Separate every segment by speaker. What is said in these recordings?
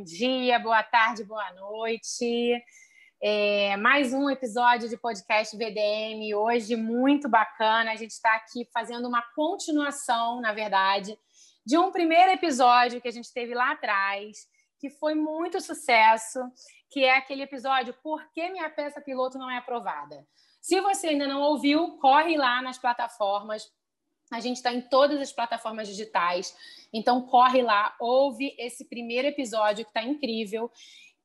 Speaker 1: Bom dia, boa tarde, boa noite. É, mais um episódio de podcast VDM, hoje muito bacana. A gente está aqui fazendo uma continuação, na verdade, de um primeiro episódio que a gente teve lá atrás, que foi muito sucesso, que é aquele episódio Por que minha peça piloto não é aprovada? Se você ainda não ouviu, corre lá nas plataformas. A gente está em todas as plataformas digitais. Então, corre lá, ouve esse primeiro episódio que está incrível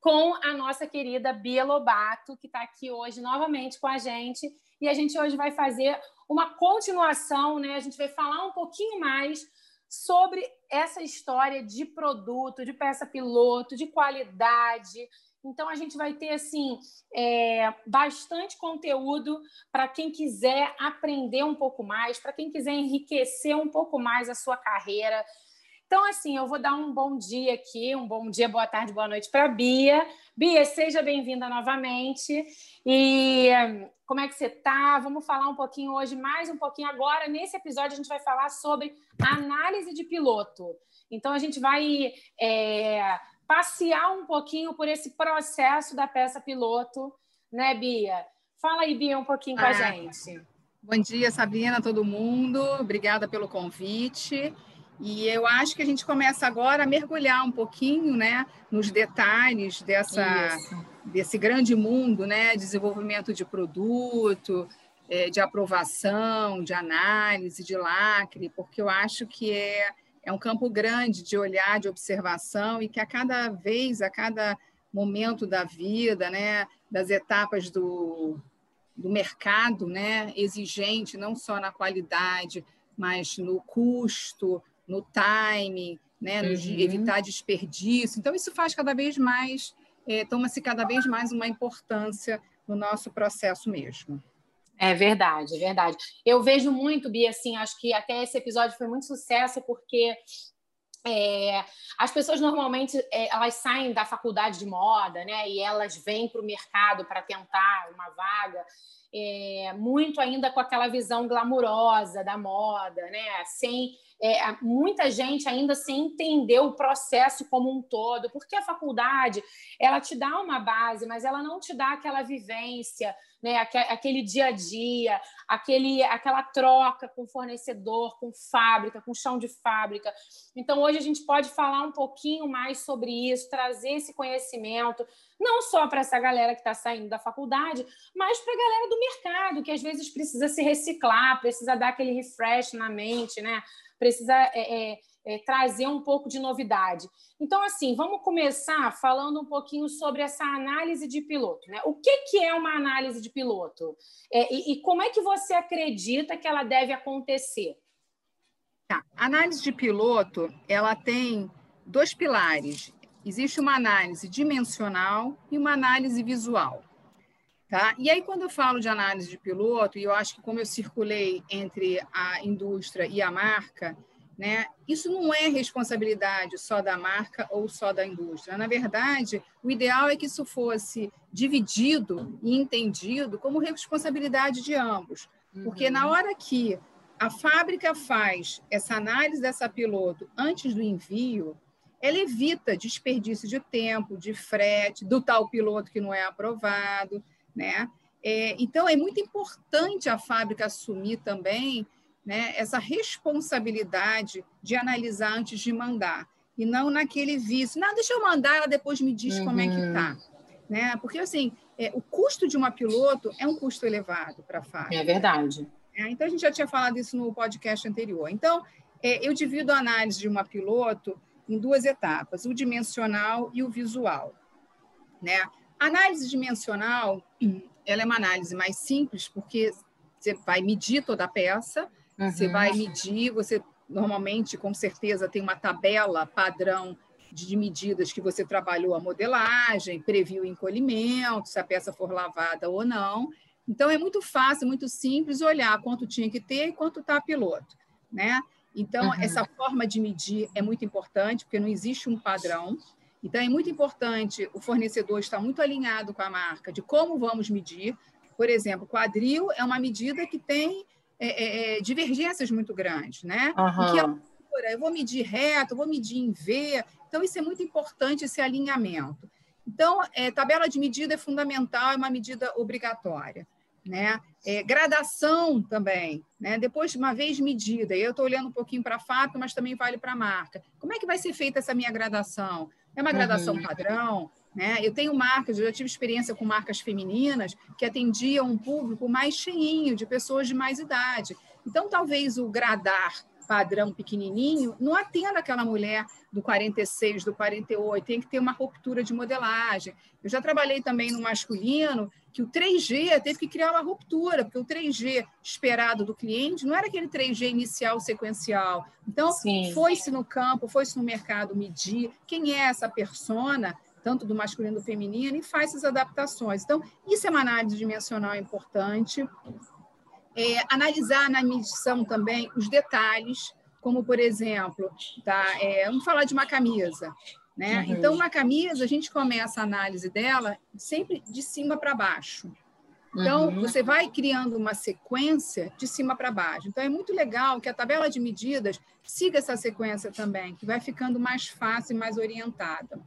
Speaker 1: com a nossa querida Bia Lobato, que está aqui hoje novamente com a gente. E a gente hoje vai fazer uma continuação, né? A gente vai falar um pouquinho mais sobre essa história de produto, de peça piloto, de qualidade. Então, a gente vai ter assim é, bastante conteúdo para quem quiser aprender um pouco mais, para quem quiser enriquecer um pouco mais a sua carreira. Então, assim, eu vou dar um bom dia aqui, um bom dia, boa tarde, boa noite para Bia. Bia, seja bem-vinda novamente. E como é que você está? Vamos falar um pouquinho hoje, mais um pouquinho agora. Nesse episódio, a gente vai falar sobre análise de piloto. Então, a gente vai é, passear um pouquinho por esse processo da peça piloto, né, Bia? Fala aí, Bia, um pouquinho com ah, a gente.
Speaker 2: Bom dia, Sabrina, todo mundo. Obrigada pelo convite. E eu acho que a gente começa agora a mergulhar um pouquinho né, nos detalhes dessa, desse grande mundo, né, desenvolvimento de produto, é, de aprovação, de análise, de lacre, porque eu acho que é, é um campo grande de olhar, de observação, e que a cada vez, a cada momento da vida, né, das etapas do, do mercado né, exigente, não só na qualidade, mas no custo, no timing, né, no uhum. evitar desperdício. Então, isso faz cada vez mais, é, toma-se cada vez mais uma importância no nosso processo mesmo.
Speaker 1: É verdade, é verdade. Eu vejo muito, Bia, assim, acho que até esse episódio foi muito sucesso, porque é, as pessoas normalmente é, elas saem da faculdade de moda, né? E elas vêm para o mercado para tentar uma vaga, é, muito ainda com aquela visão glamurosa da moda, né? Sem é, muita gente ainda sem entender o processo como um todo, porque a faculdade ela te dá uma base, mas ela não te dá aquela vivência, né? aquele dia a dia, aquele, aquela troca com fornecedor, com fábrica, com chão de fábrica. Então, hoje a gente pode falar um pouquinho mais sobre isso, trazer esse conhecimento, não só para essa galera que está saindo da faculdade, mas para a galera do mercado, que às vezes precisa se reciclar, precisa dar aquele refresh na mente, né? precisa é, é, é, trazer um pouco de novidade. Então, assim, vamos começar falando um pouquinho sobre essa análise de piloto. Né? O que, que é uma análise de piloto? É, e, e, como é que você acredita que ela deve acontecer?
Speaker 2: Tá. Análise de piloto ela tem dois pilares. Existe uma análise dimensional e uma análise visual. Tá? E aí, quando eu falo de análise de piloto, e eu acho que como eu circulei entre a indústria e a marca, né, isso não é responsabilidade só da marca ou só da indústria. Na verdade, o ideal é que isso fosse dividido e entendido como responsabilidade de ambos. Porque na uhum. hora que a fábrica faz essa análise dessa piloto antes do envio, ela evita desperdício de tempo, de frete, do tal piloto que não é aprovado. Né? É, então, é muito importante a fábrica assumir também né, essa responsabilidade de analisar antes de mandar, e não naquele vício, não, deixa eu mandar, ela depois me diz uhum. como é que está. Uhum. Né? Porque, assim, é, o custo de uma piloto é um custo elevado para a fábrica.
Speaker 1: É verdade.
Speaker 2: É, então, a gente já tinha falado isso no podcast anterior. Então, é, eu divido a análise de uma piloto em duas etapas, o dimensional e o visual. Né? A análise dimensional, ela é uma análise mais simples, porque você vai medir toda a peça, uhum. você vai medir, você normalmente, com certeza, tem uma tabela padrão de medidas que você trabalhou a modelagem, previu o encolhimento, se a peça for lavada ou não. Então, é muito fácil, muito simples olhar quanto tinha que ter e quanto está piloto. Né? Então, uhum. essa forma de medir é muito importante, porque não existe um padrão. Então, é muito importante o fornecedor estar muito alinhado com a marca de como vamos medir. Por exemplo, quadril é uma medida que tem é, é, é divergências muito grandes, né?
Speaker 1: Uhum.
Speaker 2: Que ela eu vou medir reto, eu vou medir em V. Então, isso é muito importante, esse alinhamento. Então, é, tabela de medida é fundamental, é uma medida obrigatória. Né? É, gradação também, né? depois de uma vez medida, eu estou olhando um pouquinho para a fábrica, mas também vale para a marca. Como é que vai ser feita essa minha gradação? É uma gradação uhum. padrão? Né? Eu tenho marcas, eu já tive experiência com marcas femininas que atendiam um público mais cheinho, de pessoas de mais idade. Então, talvez o gradar padrão pequenininho não atenda aquela mulher do 46, do 48, tem que ter uma ruptura de modelagem. Eu já trabalhei também no masculino, que o 3G teve que criar uma ruptura, porque o 3G esperado do cliente não era aquele 3G inicial sequencial. Então, foi-se no campo, foi-se no mercado medir quem é essa persona tanto do masculino e do feminino, e faz essas adaptações. Então, isso é uma análise dimensional importante. É, analisar na medição também os detalhes, como, por exemplo, tá, é, vamos falar de uma camisa. Né? Uhum. Então, uma camisa, a gente começa a análise dela sempre de cima para baixo. Então, uhum. você vai criando uma sequência de cima para baixo. Então, é muito legal que a tabela de medidas siga essa sequência também, que vai ficando mais fácil e mais orientada.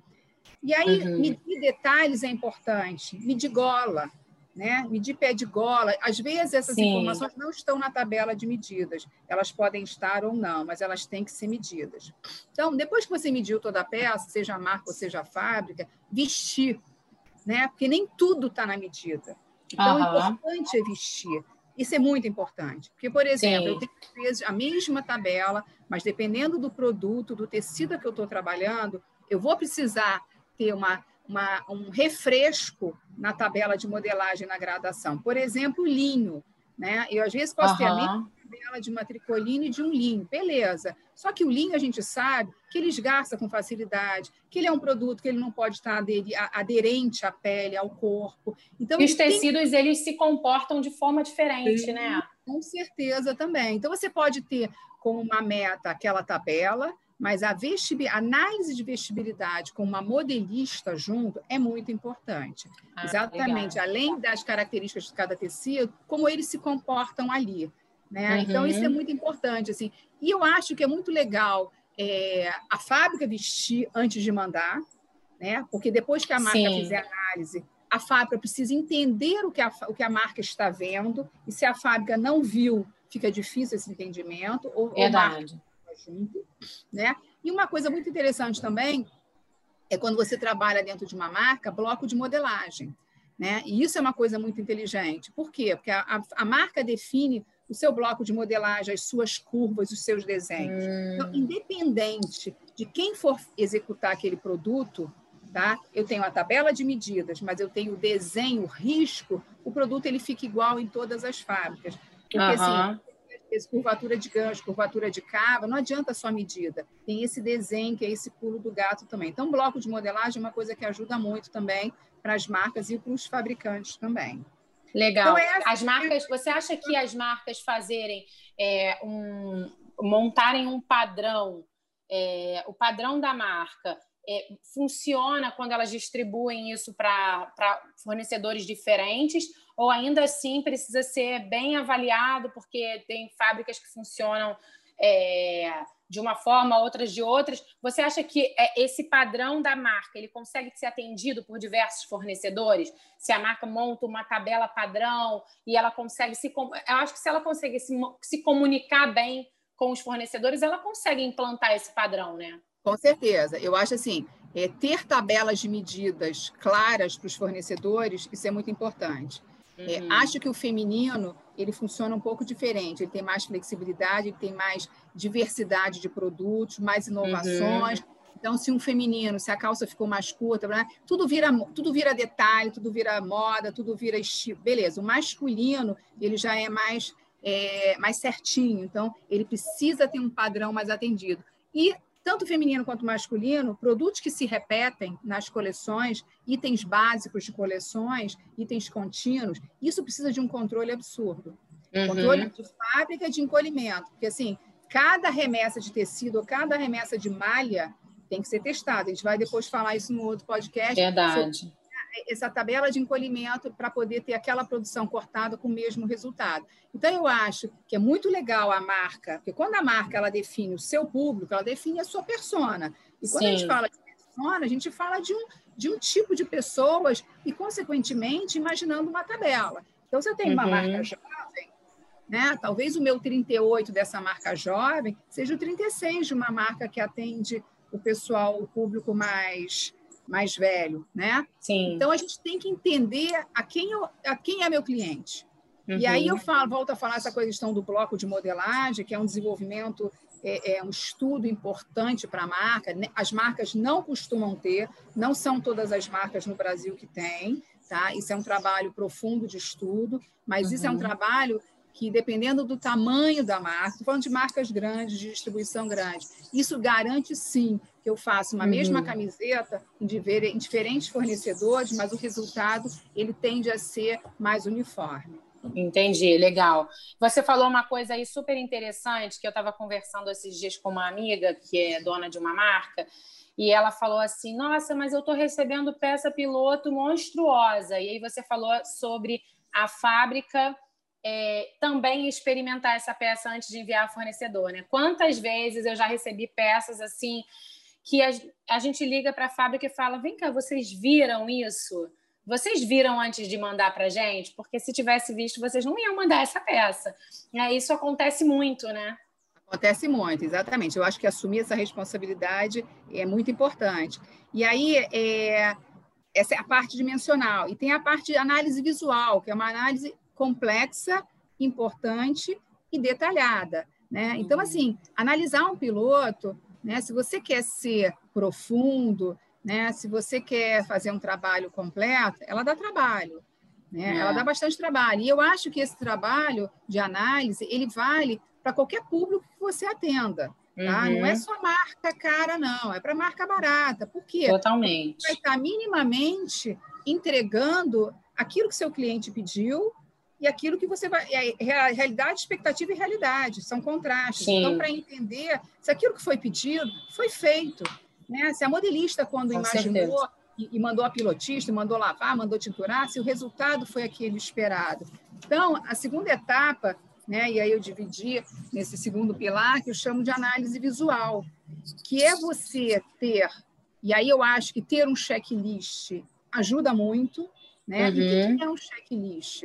Speaker 2: E aí, uhum. medir detalhes é importante, medir gola, né? medir pé de gola. Às vezes, essas Sim. informações não estão na tabela de medidas, elas podem estar ou não, mas elas têm que ser medidas. Então, depois que você mediu toda a peça, seja a marca ou seja a fábrica, vestir, né? porque nem tudo está na medida. Então, uhum. o importante é vestir. Isso é muito importante, porque, por exemplo, Sim. eu tenho às vezes a mesma tabela, mas dependendo do produto, do tecido que eu estou trabalhando, eu vou precisar ter uma, uma, um refresco na tabela de modelagem na gradação. Por exemplo, linho. Né? Eu, às vezes, posso uhum. ter a mesma tabela de uma tricoline e de um linho, beleza. Só que o linho, a gente sabe que ele esgarça com facilidade, que ele é um produto que ele não pode estar aderente à pele, ao corpo.
Speaker 1: Então, e os tecidos, tem... eles se comportam de forma diferente, Sim, né?
Speaker 2: Com certeza também. Então, você pode ter como uma meta aquela tabela, mas a análise de vestibilidade com uma modelista junto é muito importante. Ah, Exatamente, legal. além das características de cada tecido, como eles se comportam ali. Né? Uhum. Então, isso é muito importante. Assim. E eu acho que é muito legal é, a fábrica vestir antes de mandar, né? porque depois que a marca Sim. fizer análise, a fábrica precisa entender o que, a, o que a marca está vendo, e se a fábrica não viu, fica difícil esse entendimento. Ou,
Speaker 1: Verdade. Ou
Speaker 2: junto, né? E uma coisa muito interessante também é quando você trabalha dentro de uma marca, bloco de modelagem, né? E isso é uma coisa muito inteligente. Por quê? Porque a, a, a marca define o seu bloco de modelagem, as suas curvas, os seus desenhos. Hum. Então, independente de quem for executar aquele produto, tá? Eu tenho a tabela de medidas, mas eu tenho o desenho, o risco, o produto ele fica igual em todas as fábricas. Porque assim, curvatura de gancho, curvatura de cava, não adianta só medida. Tem esse desenho, que é esse pulo do gato também. Então, bloco de modelagem é uma coisa que ajuda muito também para as marcas e para os fabricantes também.
Speaker 1: Legal. Então, é assim, as marcas, você acha que as marcas fazerem é, um, montarem um padrão, é, o padrão da marca, é, funciona quando elas distribuem isso para fornecedores diferentes ou ainda assim precisa ser bem avaliado, porque tem fábricas que funcionam é, de uma forma, outras de outras. Você acha que é, esse padrão da marca ele consegue ser atendido por diversos fornecedores? Se a marca monta uma tabela padrão e ela consegue se. Eu acho que se ela consegue se, se comunicar bem com os fornecedores, ela consegue implantar esse padrão, né?
Speaker 2: Com certeza. Eu acho assim, é, ter tabelas de medidas claras para os fornecedores, isso é muito importante. É, uhum. acho que o feminino ele funciona um pouco diferente. Ele tem mais flexibilidade, ele tem mais diversidade de produtos, mais inovações. Uhum. Então, se um feminino, se a calça ficou mais curta, né? tudo vira tudo vira detalhe, tudo vira moda, tudo vira estilo. Beleza. O masculino ele já é mais é, mais certinho. Então, ele precisa ter um padrão mais atendido. E tanto feminino quanto masculino, produtos que se repetem nas coleções, itens básicos de coleções, itens contínuos, isso precisa de um controle absurdo. Uhum. Controle de fábrica de encolhimento, porque assim, cada remessa de tecido cada remessa de malha tem que ser testada. A gente vai depois falar isso no outro podcast.
Speaker 1: Verdade.
Speaker 2: Essa tabela de encolhimento para poder ter aquela produção cortada com o mesmo resultado. Então, eu acho que é muito legal a marca, porque quando a marca ela define o seu público, ela define a sua persona. E quando Sim. a gente fala de persona, a gente fala de um, de um tipo de pessoas e, consequentemente, imaginando uma tabela. Então, se eu tenho uma uhum. marca jovem, né, talvez o meu 38 dessa marca jovem seja o 36 de uma marca que atende o pessoal, o público mais mais velho, né?
Speaker 1: Sim.
Speaker 2: Então a gente tem que entender a quem, eu, a quem é meu cliente. Uhum. E aí eu uhum. falo, volto a falar essa questão do bloco de modelagem, que é um desenvolvimento, é, é um estudo importante para a marca. As marcas não costumam ter, não são todas as marcas no Brasil que têm, tá? Isso é um trabalho profundo de estudo, mas uhum. isso é um uhum. trabalho que, dependendo do tamanho da marca, estou falando de marcas grandes, de distribuição grande, isso garante sim que eu faça uma uhum. mesma camiseta em, em diferentes fornecedores, mas o resultado ele tende a ser mais uniforme.
Speaker 1: Entendi, legal. Você falou uma coisa aí super interessante que eu estava conversando esses dias com uma amiga que é dona de uma marca e ela falou assim: Nossa, mas eu estou recebendo peça piloto monstruosa. E aí você falou sobre a fábrica é, também experimentar essa peça antes de enviar ao fornecedor, né? Quantas vezes eu já recebi peças assim que a, a gente liga para a fábrica e fala: vem cá, vocês viram isso? Vocês viram antes de mandar para gente? Porque se tivesse visto, vocês não iam mandar essa peça. É, isso acontece muito, né?
Speaker 2: Acontece muito, exatamente. Eu acho que assumir essa responsabilidade é muito importante. E aí, é, essa é a parte dimensional. E tem a parte de análise visual, que é uma análise complexa, importante e detalhada. Né? Então, uhum. assim, analisar um piloto, né, se você quer ser profundo, né, se você quer fazer um trabalho completo, ela dá trabalho. Né? É. Ela dá bastante trabalho. E eu acho que esse trabalho de análise, ele vale para qualquer público que você atenda. Tá? Uhum. Não é só marca cara, não. É para marca barata. Por quê?
Speaker 1: Totalmente. Você
Speaker 2: vai estar minimamente entregando aquilo que seu cliente pediu e aquilo que você vai. Realidade, expectativa e realidade, são contrastes. Sim. Então, para entender se aquilo que foi pedido foi feito. Né? Se a modelista, quando Com imaginou e, e, mandou a pilotista, mandou lavar, mandou tinturar, se o resultado foi aquele esperado. Então, a segunda etapa, né, e aí eu dividi nesse segundo pilar, que eu chamo de análise visual, que é você ter, e aí eu acho que ter um checklist ajuda muito. Né? Uhum. E o que é um checklist?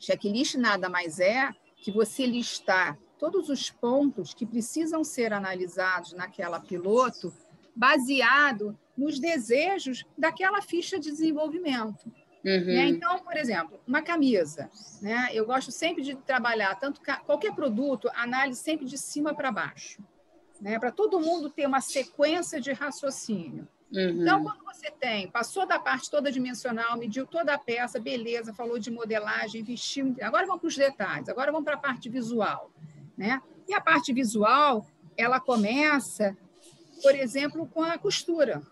Speaker 2: Checklist nada mais é que você listar todos os pontos que precisam ser analisados naquela piloto, baseado nos desejos daquela ficha de desenvolvimento. Uhum. Né? Então, por exemplo, uma camisa. Né? Eu gosto sempre de trabalhar tanto qualquer produto, análise sempre de cima para baixo, né? para todo mundo ter uma sequência de raciocínio. Uhum. Então, quando você tem, passou da parte toda dimensional, mediu toda a peça, beleza, falou de modelagem, vestiu. Agora vamos para os detalhes, agora vamos para a parte visual. Né? E a parte visual, ela começa, por exemplo, com a costura.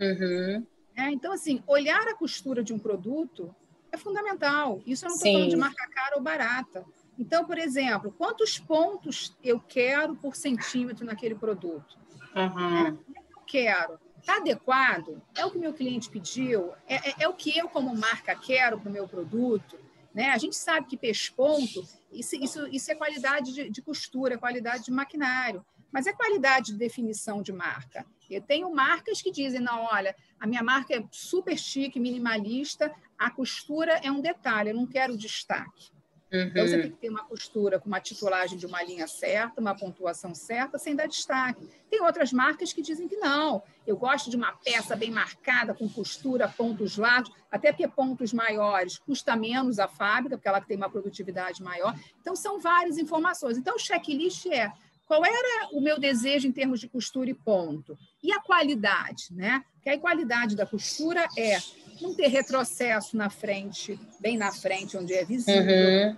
Speaker 1: Uhum.
Speaker 2: É, então, assim, olhar a costura de um produto é fundamental. Isso eu não estou falando de marca cara ou barata. Então, por exemplo, quantos pontos eu quero por centímetro naquele produto?
Speaker 1: Uhum.
Speaker 2: É, eu quero Está adequado? É o que meu cliente pediu? É, é, é o que eu, como marca, quero para o meu produto? Né? A gente sabe que pesponto, isso, isso, isso é qualidade de, de costura, qualidade de maquinário, mas é qualidade de definição de marca. Eu tenho marcas que dizem, não, olha, a minha marca é super chique, minimalista, a costura é um detalhe, eu não quero destaque. Uhum. Então, você tem que ter uma costura com uma titulagem de uma linha certa, uma pontuação certa, sem dar destaque. Tem outras marcas que dizem que não. Eu gosto de uma peça bem marcada, com costura, pontos largos, até porque pontos maiores custa menos a fábrica, porque ela tem uma produtividade maior. Então, são várias informações. Então, o checklist é qual era o meu desejo em termos de costura e ponto? E a qualidade, né? Que a qualidade da costura é não ter retrocesso na frente, bem na frente, onde é visível. Uhum.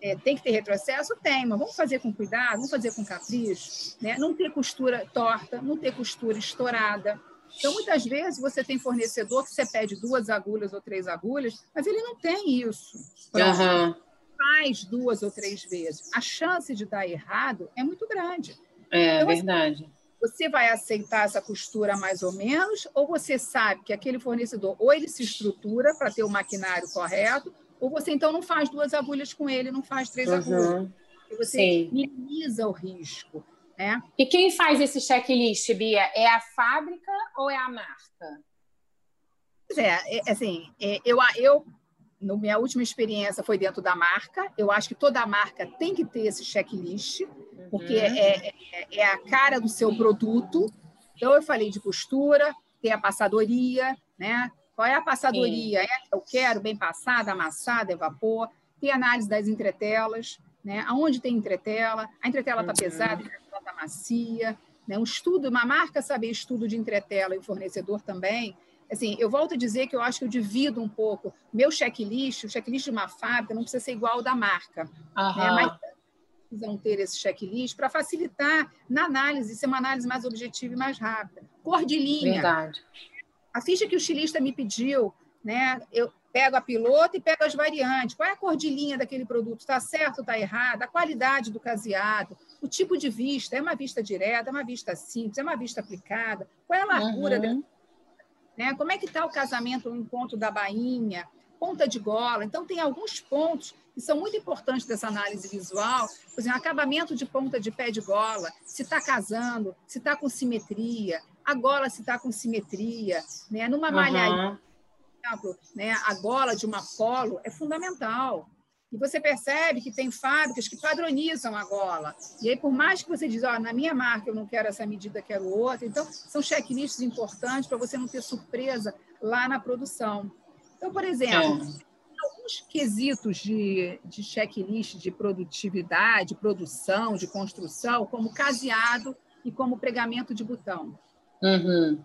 Speaker 2: É, tem que ter retrocesso? Tem, mas vamos fazer com cuidado, vamos fazer com capricho. Né? Não ter costura torta, não ter costura estourada. Então, muitas vezes, você tem fornecedor que você pede duas agulhas ou três agulhas, mas ele não tem isso.
Speaker 1: Uhum.
Speaker 2: Faz duas ou três vezes. A chance de dar errado é muito grande.
Speaker 1: É então, assim, verdade.
Speaker 2: Você vai aceitar essa costura mais ou menos, ou você sabe que aquele fornecedor ou ele se estrutura para ter o maquinário correto, ou você então não faz duas agulhas com ele, não faz três uhum. agulhas. Você Sim. minimiza o risco. Né?
Speaker 1: E quem faz esse checklist, Bia? É a fábrica ou é a marca?
Speaker 2: É, é assim, é, eu, eu no minha última experiência foi dentro da marca. Eu acho que toda marca tem que ter esse checklist, porque uhum. é, é, é, a cara do seu produto. Então, eu falei de costura, tem a passadoria, né? Qual é a passadoria? É eu quero bem passada, amassada, evapor. Tem análise das entretelas, né? Aonde tem entretela? A entretela está uhum. pesada, a entretela está macia. Né? Um estudo, uma marca saber estudo de entretela e o fornecedor também assim, eu volto a dizer que eu acho que eu divido um pouco meu checklist, o checklist de uma fábrica não precisa ser igual ao da marca, uhum. né? mas precisam ter esse checklist para facilitar na análise, ser uma análise mais objetiva e mais rápida. Cor de linha.
Speaker 1: Verdade.
Speaker 2: A ficha que o estilista me pediu, né? Eu pego a piloto e pego as variantes. Qual é a cor de linha daquele produto? Está certo, está errado? A qualidade do caseado, o tipo de vista, é uma vista direta, é uma vista simples, é uma vista aplicada? Qual é a largura uhum. Né? Como é que está o casamento no encontro da bainha, ponta de gola? Então, tem alguns pontos que são muito importantes dessa análise visual, por exemplo, acabamento de ponta de pé de gola, se está casando, se está com simetria, a gola se está com simetria, né? numa uhum. malharia, por exemplo, né? a gola de uma polo é fundamental. E você percebe que tem fábricas que padronizam a gola. E aí, por mais que você diz, oh, na minha marca eu não quero essa medida, quero outra. Então, são checklists importantes para você não ter surpresa lá na produção. Então, por exemplo, é. alguns quesitos de, de checklist de produtividade, produção, de construção, como caseado e como pregamento de botão.
Speaker 1: Uhum.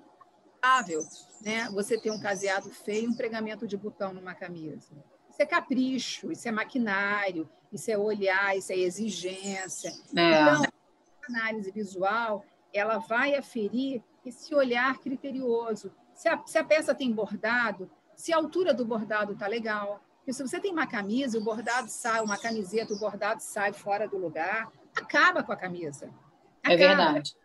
Speaker 2: Né? Você ter um caseado feio e um pregamento de botão numa camisa isso é capricho, isso é maquinário, isso é olhar, isso é exigência. É. Então, a análise visual ela vai aferir esse olhar criterioso. Se a, se a peça tem bordado, se a altura do bordado está legal. Porque se você tem uma camisa, o bordado sai, uma camiseta, o bordado sai fora do lugar, acaba com a camisa.
Speaker 1: É acaba. É verdade.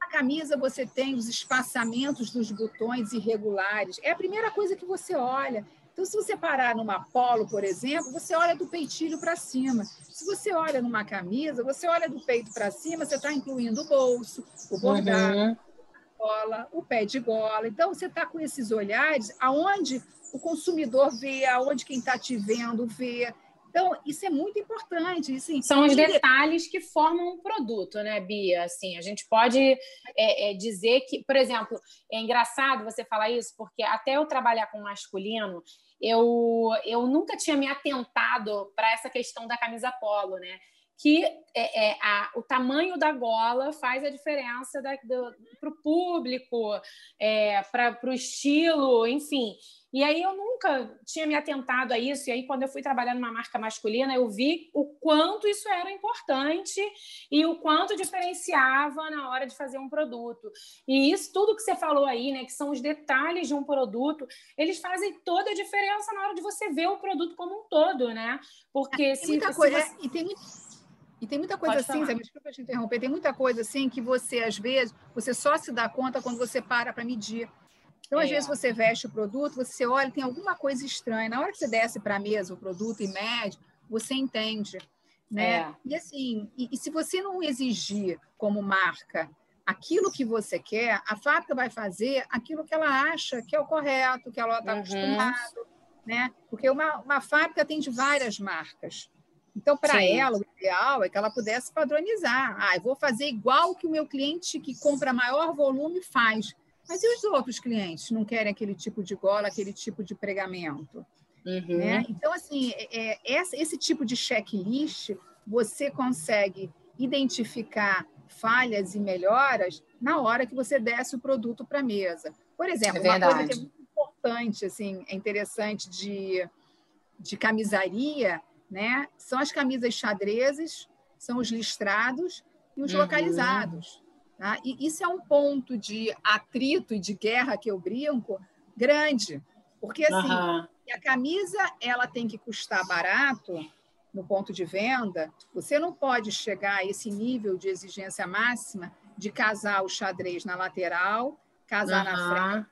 Speaker 2: A camisa você tem os espaçamentos dos botões irregulares. É a primeira coisa que você olha. Então, se você parar numa polo, por exemplo, você olha do peitilho para cima. Se você olha numa camisa, você olha do peito para cima, você está incluindo o bolso, o bordado, uhum. a gola, o pé de gola. Então, você está com esses olhares aonde o consumidor vê, aonde quem está te vendo vê. Então, isso é muito importante. Assim,
Speaker 1: São os detalhes que formam um produto, né, Bia? Assim, a gente pode é, é, dizer que, por exemplo, é engraçado você falar isso, porque até eu trabalhar com masculino, eu, eu nunca tinha me atentado para essa questão da camisa polo, né? Que é, é, a, o tamanho da gola faz a diferença para o público, é, para o estilo, enfim. E aí eu nunca tinha me atentado a isso. E aí, quando eu fui trabalhar numa marca masculina, eu vi o quanto isso era importante e o quanto diferenciava na hora de fazer um produto. E isso, tudo que você falou aí, né, que são os detalhes de um produto, eles fazem toda a diferença na hora de você ver o produto como um todo, né?
Speaker 2: Porque se, muita se coisa, você... e tem e tem muita coisa Pode assim, Zé, desculpa te interromper, tem muita coisa assim que você, às vezes, você só se dá conta quando você para para medir. Então, às é. vezes, você veste o produto, você olha, tem alguma coisa estranha. Na hora que você desce para a mesa o produto e mede, você entende. Né? É. E assim, e, e, se você não exigir como marca aquilo que você quer, a fábrica vai fazer aquilo que ela acha que é o correto, que ela está uhum. acostumada. Né? Porque uma, uma fábrica tem de várias marcas. Então, para ela, o ideal é que ela pudesse padronizar. Ah, eu vou fazer igual que o meu cliente que compra maior volume faz. Mas e os outros clientes não querem aquele tipo de gola, aquele tipo de pregamento? Uhum. Né? Então, assim, é, é, esse tipo de checklist você consegue identificar falhas e melhoras na hora que você desce o produto para a mesa. Por exemplo, é uma coisa que é muito importante, assim, é interessante de, de camisaria, né? São as camisas xadrezes, são os listrados e os uhum. localizados. Tá? E isso é um ponto de atrito e de guerra que eu brinco grande, porque assim uhum. a camisa ela tem que custar barato no ponto de venda. Você não pode chegar a esse nível de exigência máxima de casar o xadrez na lateral, casar uhum. na frente,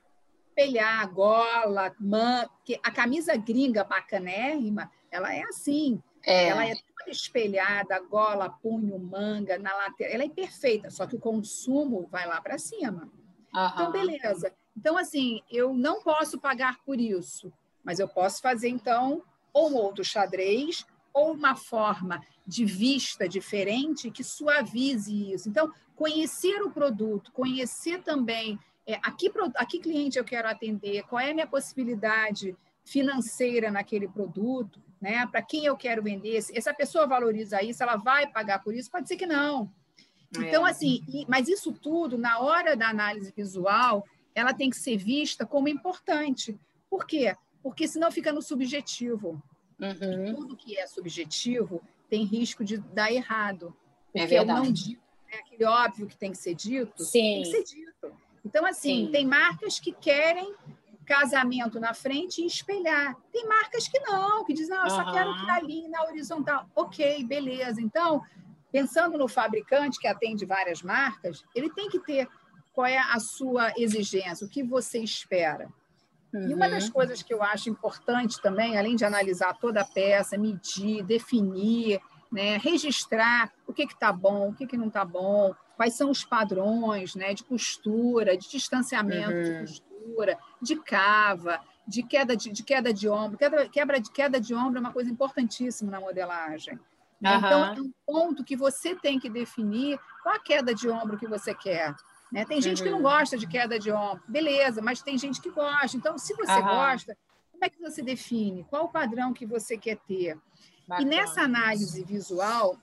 Speaker 2: espelhar a gola, man... porque a camisa gringa bacanérrima, ela é assim. É. Ela é toda espelhada, gola, punho, manga, na lateral. Ela é perfeita, só que o consumo vai lá para cima. Então, beleza. Então, assim, eu não posso pagar por isso, mas eu posso fazer, então, ou um outro xadrez, ou uma forma de vista diferente que suavize isso. Então, conhecer o produto, conhecer também é, a, que, a que cliente eu quero atender, qual é a minha possibilidade financeira naquele produto, né? para quem eu quero vender, se essa pessoa valoriza isso, ela vai pagar por isso? Pode ser que não. Então, é. assim, mas isso tudo, na hora da análise visual, ela tem que ser vista como importante. Por quê? Porque senão fica no subjetivo. Uhum. Tudo que é subjetivo tem risco de dar errado.
Speaker 1: É verdade.
Speaker 2: não digo, né? aquele óbvio que tem que ser dito, Sim. tem que ser dito. Então, assim, Sim. tem marcas que querem casamento na frente e espelhar. Tem marcas que não, que dizem, não, eu só uhum. quero que ali na horizontal. Ok, beleza. Então, pensando no fabricante que atende várias marcas, ele tem que ter qual é a sua exigência, o que você espera. Uhum. E uma das uhum. coisas que eu acho importante também, além de analisar toda a peça, medir, definir, né, registrar o que está bom, o que, que não está bom, quais são os padrões né, de costura, de distanciamento uhum. de costura, de cava, de queda de, de queda de ombro. Quebra, quebra de queda de ombro é uma coisa importantíssima na modelagem. Uhum. Então, é um ponto que você tem que definir qual a queda de ombro que você quer. Né? Tem gente uhum. que não uhum. gosta de queda de ombro, beleza, mas tem gente que gosta. Então, se você uhum. gosta, como é que você define? Qual o padrão que você quer ter? Bacana. E nessa análise visual,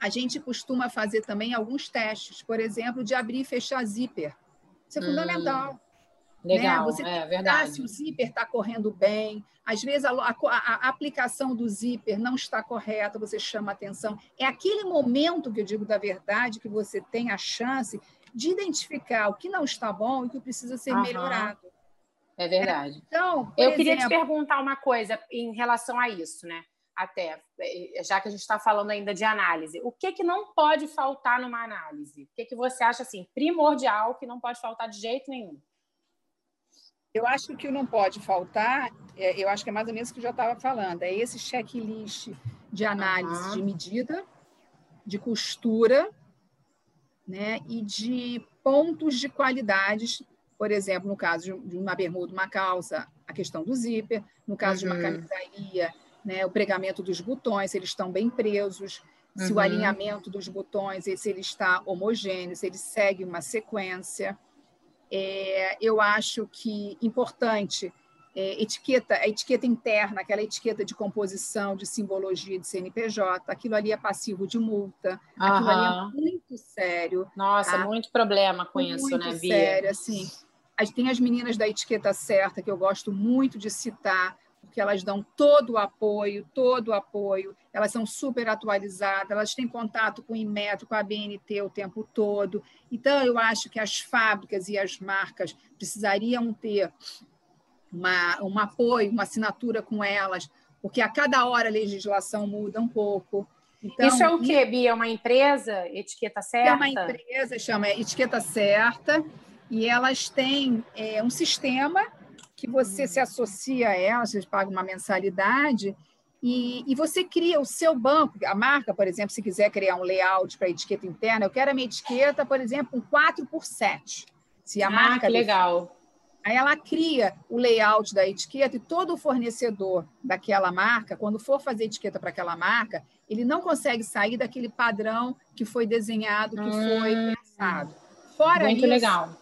Speaker 2: a gente costuma fazer também alguns testes, por exemplo, de abrir e fechar zíper. Isso é hum. Fundamental.
Speaker 1: Legal,
Speaker 2: né? Você
Speaker 1: é verdade.
Speaker 2: se o zíper está correndo bem. Às vezes a, a, a, aplicação do zíper não está correta, você chama atenção. É aquele momento que eu digo da verdade que você tem a chance de identificar o que não está bom e o que precisa ser Aham. melhorado.
Speaker 1: É verdade. Então, eu exemplo... queria te perguntar uma coisa em relação a isso, né? Até, é, já que a gente está falando ainda de análise, o que, que não pode faltar numa análise? O que, que você acha assim primordial que não pode faltar de jeito nenhum?
Speaker 2: Eu acho que o que não pode faltar, é, eu acho que é mais ou menos o que eu já estava falando, é esse checklist de análise uhum. de medida, de costura, né, e de pontos de qualidades, por exemplo, no caso de uma bermuda, uma calça, a questão do zíper, no caso uhum. de uma uhum. camisaria, né, o pregamento dos botões, se eles estão bem presos, se uhum. o alinhamento dos botões, se ele está homogêneo, se ele segue uma sequência. É, eu acho que importante é, etiqueta, a etiqueta interna, aquela etiqueta de composição, de simbologia de CNPJ, aquilo ali é passivo de multa, uhum. aquilo ali é muito sério.
Speaker 1: Nossa, tá? muito problema com muito isso, né,
Speaker 2: Bia? Muito sério, assim. Tem as meninas da etiqueta certa, que eu gosto muito de citar, porque elas dão todo o apoio, todo o apoio, elas são super atualizadas, elas têm contato com o Inmetro, com a BNT o tempo todo. Então, eu acho que as fábricas e as marcas precisariam ter uma, um apoio, uma assinatura com elas, porque a cada hora a legislação muda um pouco.
Speaker 1: Então, Isso é o quê, Bia? É uma empresa? Etiqueta certa?
Speaker 2: É uma empresa, chama Etiqueta Certa, e elas têm é, um sistema que você se associa a elas, você paga uma mensalidade, e, e, você cria o seu banco, a marca, por exemplo, se quiser criar um layout para etiqueta interna, eu quero a minha etiqueta, por exemplo, um 4 por 7. Se a
Speaker 1: ah,
Speaker 2: marca
Speaker 1: que legal.
Speaker 2: Aí ela cria o layout da etiqueta e todo fornecedor daquela marca, quando for fazer etiqueta para aquela marca, ele não consegue sair daquele padrão que foi desenhado, que hum, foi pensado.
Speaker 1: Fora muito isso, legal.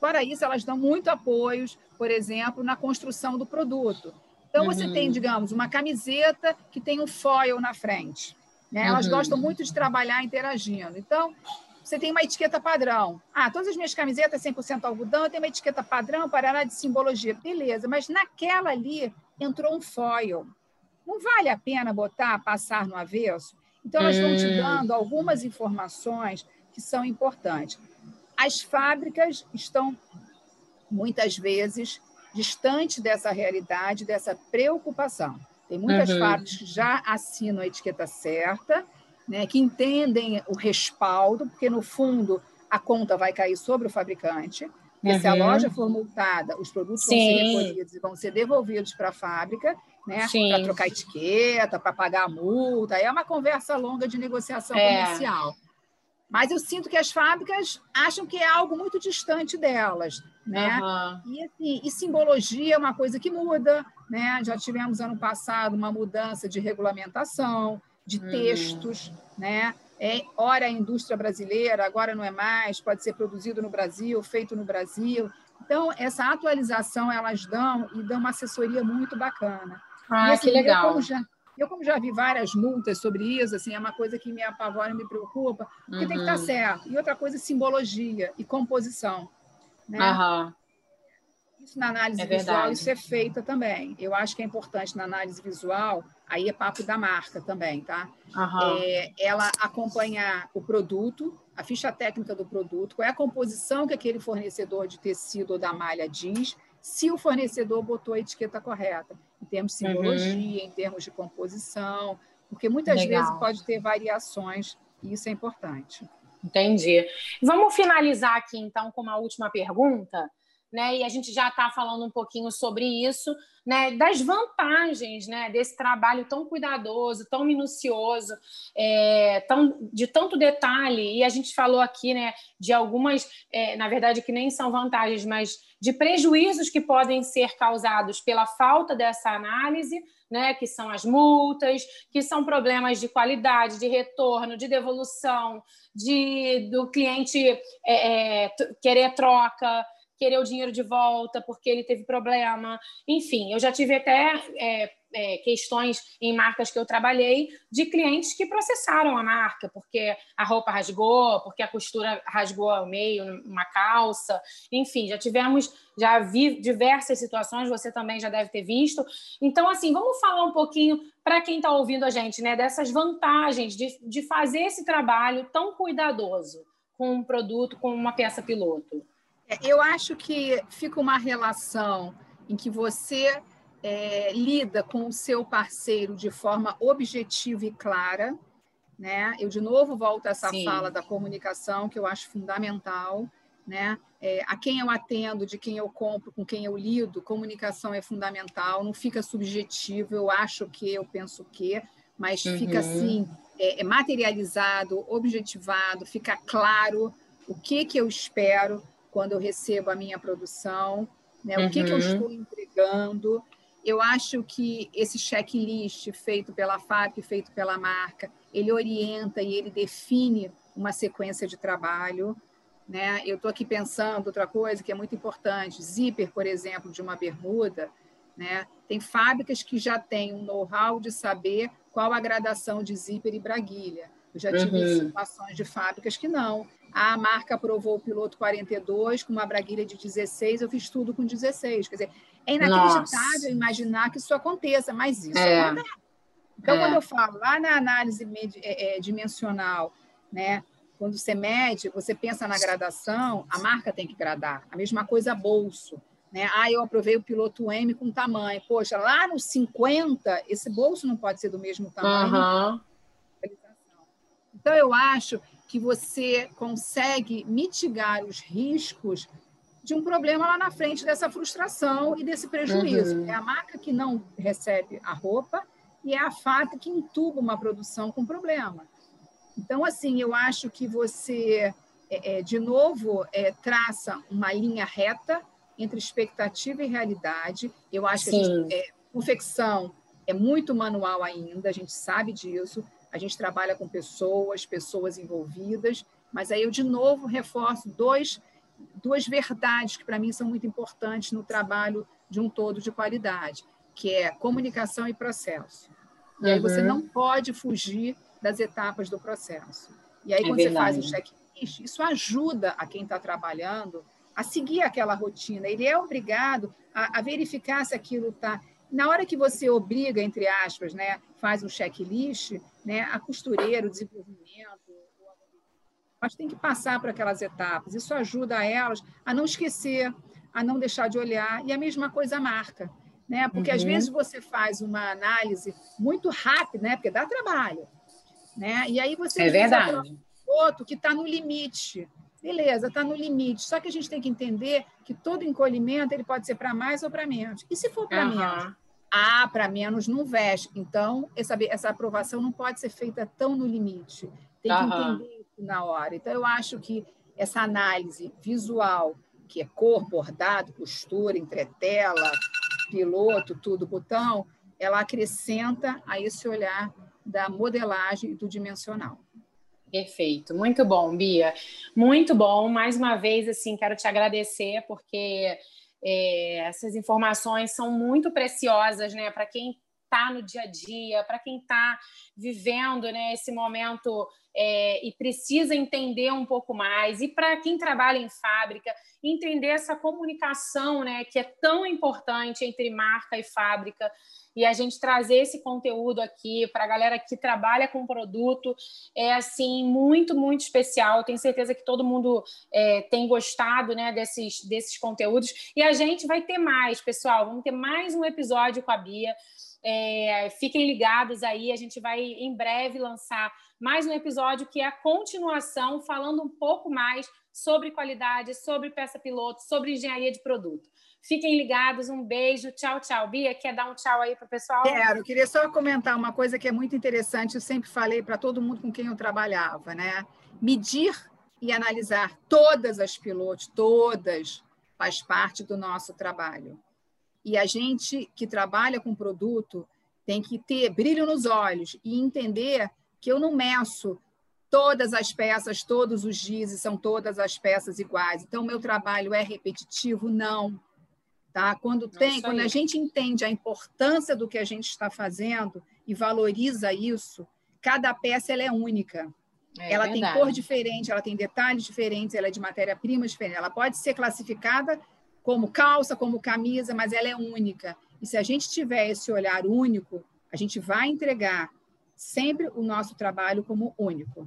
Speaker 2: Fora isso, elas dão muito apoios, por exemplo, na construção do produto. Então, uhum. você tem, digamos, uma camiseta que tem um foil na frente. Né? Elas uhum. gostam muito de trabalhar interagindo. Então, você tem uma etiqueta padrão. Ah, todas as minhas camisetas 100% algodão, eu tenho uma etiqueta padrão, para de simbologia. Beleza, mas naquela ali entrou um foil. Não vale a pena botar, passar no avesso? Então, elas vão te hum. dando algumas informações que são importantes. As fábricas estão, muitas vezes, distantes dessa realidade, dessa preocupação. Tem muitas uhum. fábricas que já assinam a etiqueta certa, né, que entendem o respaldo, porque no fundo a conta vai cair sobre o fabricante. Uhum. se a uhum. loja for multada, os produtos Sim. vão ser recolhidos e vão ser devolvidos para a fábrica, né? Para trocar etiqueta, para pagar a multa. É uma conversa longa de negociação é. comercial. Mas eu sinto que as fábricas acham que é algo muito distante delas, né? Uhum. E, assim, e simbologia é uma coisa que muda, né? Já tivemos ano passado uma mudança de regulamentação, de uhum. textos, né? É, ora a indústria brasileira, agora não é mais, pode ser produzido no Brasil, feito no Brasil. Então, essa atualização elas dão e dão uma assessoria muito bacana.
Speaker 1: Ah, e, assim, que legal.
Speaker 2: Eu como, já, eu, como já vi várias multas sobre isso, assim, é uma coisa que me apavora e me preocupa, porque uhum. tem que estar certo. E outra coisa, simbologia e composição. Né?
Speaker 1: Uhum.
Speaker 2: Isso na análise é visual, isso é feita também. Eu acho que é importante na análise visual aí é papo da marca também, tá? Uhum. É, ela acompanhar o produto, a ficha técnica do produto, qual é a composição que aquele fornecedor de tecido ou da malha diz, se o fornecedor botou a etiqueta correta, em termos de simbologia, uhum. em termos de composição, porque muitas Legal. vezes pode ter variações e isso é importante.
Speaker 1: Entendi. Vamos finalizar aqui então com uma última pergunta né? E a gente já está falando um pouquinho sobre isso, né? Das vantagens, né? Desse trabalho tão cuidadoso, tão minucioso, é, tão, de tanto detalhe. E a gente falou aqui, né? De algumas, é, na verdade, que nem são vantagens, mas de prejuízos que podem ser causados pela falta dessa análise, né, que são as multas, que são problemas de qualidade, de retorno, de devolução, de do cliente é, é, querer troca, querer o dinheiro de volta porque ele teve problema. Enfim, eu já tive até é, é, questões em marcas que eu trabalhei de clientes que processaram a marca porque a roupa rasgou, porque a costura rasgou ao meio, uma calça. Enfim, já tivemos, já vi diversas situações, você também já deve ter visto. Então, assim, vamos falar um pouquinho para quem está ouvindo a gente, né, dessas vantagens de, de fazer esse trabalho tão cuidadoso com um produto, com uma peça piloto.
Speaker 2: É, eu acho que fica uma relação em que você é, lida com o seu parceiro de forma objetiva e clara. Né? Eu, de novo, volto a essa Sim. fala da comunicação, que eu acho fundamental. Né? É, a quem eu atendo, de quem eu compro, com quem eu lido, comunicação é fundamental, não fica subjetivo, eu acho que, eu penso que, mas uhum. fica assim, é, é materializado, objetivado, fica claro o que, que eu espero, quando eu recebo a minha produção, né? o que, que eu uhum. estou entregando. Eu acho que esse checklist feito pela FAP, feito pela marca, ele orienta e ele define uma sequência de trabalho. Né? Eu estou aqui pensando outra coisa que é muito importante. Zíper, por exemplo, de uma bermuda, né? tem fábricas que já têm um know-how de saber qual a gradação de zíper e braguilha. Eu já tive uhum. situações de fábricas que não. A marca aprovou o piloto 42 com uma braguilha de 16, eu fiz tudo com 16. Quer dizer, é inacreditável Nossa. imaginar que isso aconteça, mas isso é. acontece. Então, é. quando eu falo lá na análise é, é, dimensional, né, quando você mede, você pensa na gradação, a marca tem que gradar. A mesma coisa bolso. Né? Ah, eu aprovei o piloto M com tamanho. Poxa, lá no 50, esse bolso não pode ser do mesmo tamanho. Uhum. Então, eu acho que você consegue mitigar os riscos de um problema lá na frente dessa frustração e desse prejuízo. Uhum. É a marca que não recebe a roupa e é a fábrica que entuba uma produção com problema. Então, assim, eu acho que você, é, é, de novo, é, traça uma linha reta entre expectativa e realidade. Eu acho Sim. que a gente, é, confecção é muito manual ainda, a gente sabe disso a gente trabalha com pessoas, pessoas envolvidas, mas aí eu, de novo, reforço dois, duas verdades que, para mim, são muito importantes no trabalho de um todo de qualidade, que é comunicação e processo. E uhum. aí você não pode fugir das etapas do processo. E aí, é quando verdade. você faz o checklist, isso ajuda a quem está trabalhando a seguir aquela rotina. Ele é obrigado a, a verificar se aquilo está na hora que você obriga, entre aspas, né, faz um checklist, né, a costureira, o desenvolvimento, mas tem que passar por aquelas etapas. Isso ajuda elas a não esquecer, a não deixar de olhar. E a mesma coisa a marca. Né? Porque uhum. às vezes você faz uma análise muito rápida, né? porque dá trabalho. Né? E aí você
Speaker 1: é verdade.
Speaker 2: outro que está no limite. Beleza, está no limite. Só que a gente tem que entender que todo encolhimento ele pode ser para mais ou para menos. E se for para uhum. menos? Ah, para menos não veste. Então, essa, essa aprovação não pode ser feita tão no limite. Tem que uhum. entender isso na hora. Então, eu acho que essa análise visual, que é cor, bordado, costura, entretela, piloto, tudo, botão, ela acrescenta a esse olhar da modelagem e do dimensional.
Speaker 1: Perfeito, muito bom, Bia. Muito bom. Mais uma vez, assim, quero te agradecer porque é, essas informações são muito preciosas, né, para quem está no dia a dia, para quem está vivendo né, esse momento é, e precisa entender um pouco mais, e para quem trabalha em fábrica, entender essa comunicação né, que é tão importante entre marca e fábrica e a gente trazer esse conteúdo aqui para a galera que trabalha com produto é assim muito muito especial. Tenho certeza que todo mundo é, tem gostado né, desses desses conteúdos e a gente vai ter mais, pessoal. Vamos ter mais um episódio com a Bia. É, fiquem ligados aí, a gente vai em breve lançar mais um episódio que é a continuação, falando um pouco mais sobre qualidade, sobre peça piloto, sobre engenharia de produto. Fiquem ligados, um beijo, tchau, tchau. Bia, quer dar um tchau aí para o pessoal?
Speaker 2: Quero, queria só comentar uma coisa que é muito interessante, eu sempre falei para todo mundo com quem eu trabalhava, né? Medir e analisar todas as pilotos, todas, faz parte do nosso trabalho. E a gente que trabalha com produto tem que ter brilho nos olhos e entender que eu não meço todas as peças, todos os dias, são todas as peças iguais. Então, meu trabalho é repetitivo? Não. Tá? Quando tem, quando a gente entende a importância do que a gente está fazendo e valoriza isso, cada peça ela é única. É ela tem cor diferente, ela tem detalhes diferentes, ela é de matéria-prima diferente. Ela pode ser classificada como calça, como camisa, mas ela é única. E se a gente tiver esse olhar único, a gente vai entregar sempre o nosso trabalho como único.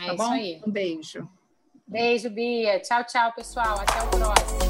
Speaker 2: É tá bom? Aí. Um beijo.
Speaker 1: Beijo, Bia. Tchau, tchau, pessoal. Até o próximo.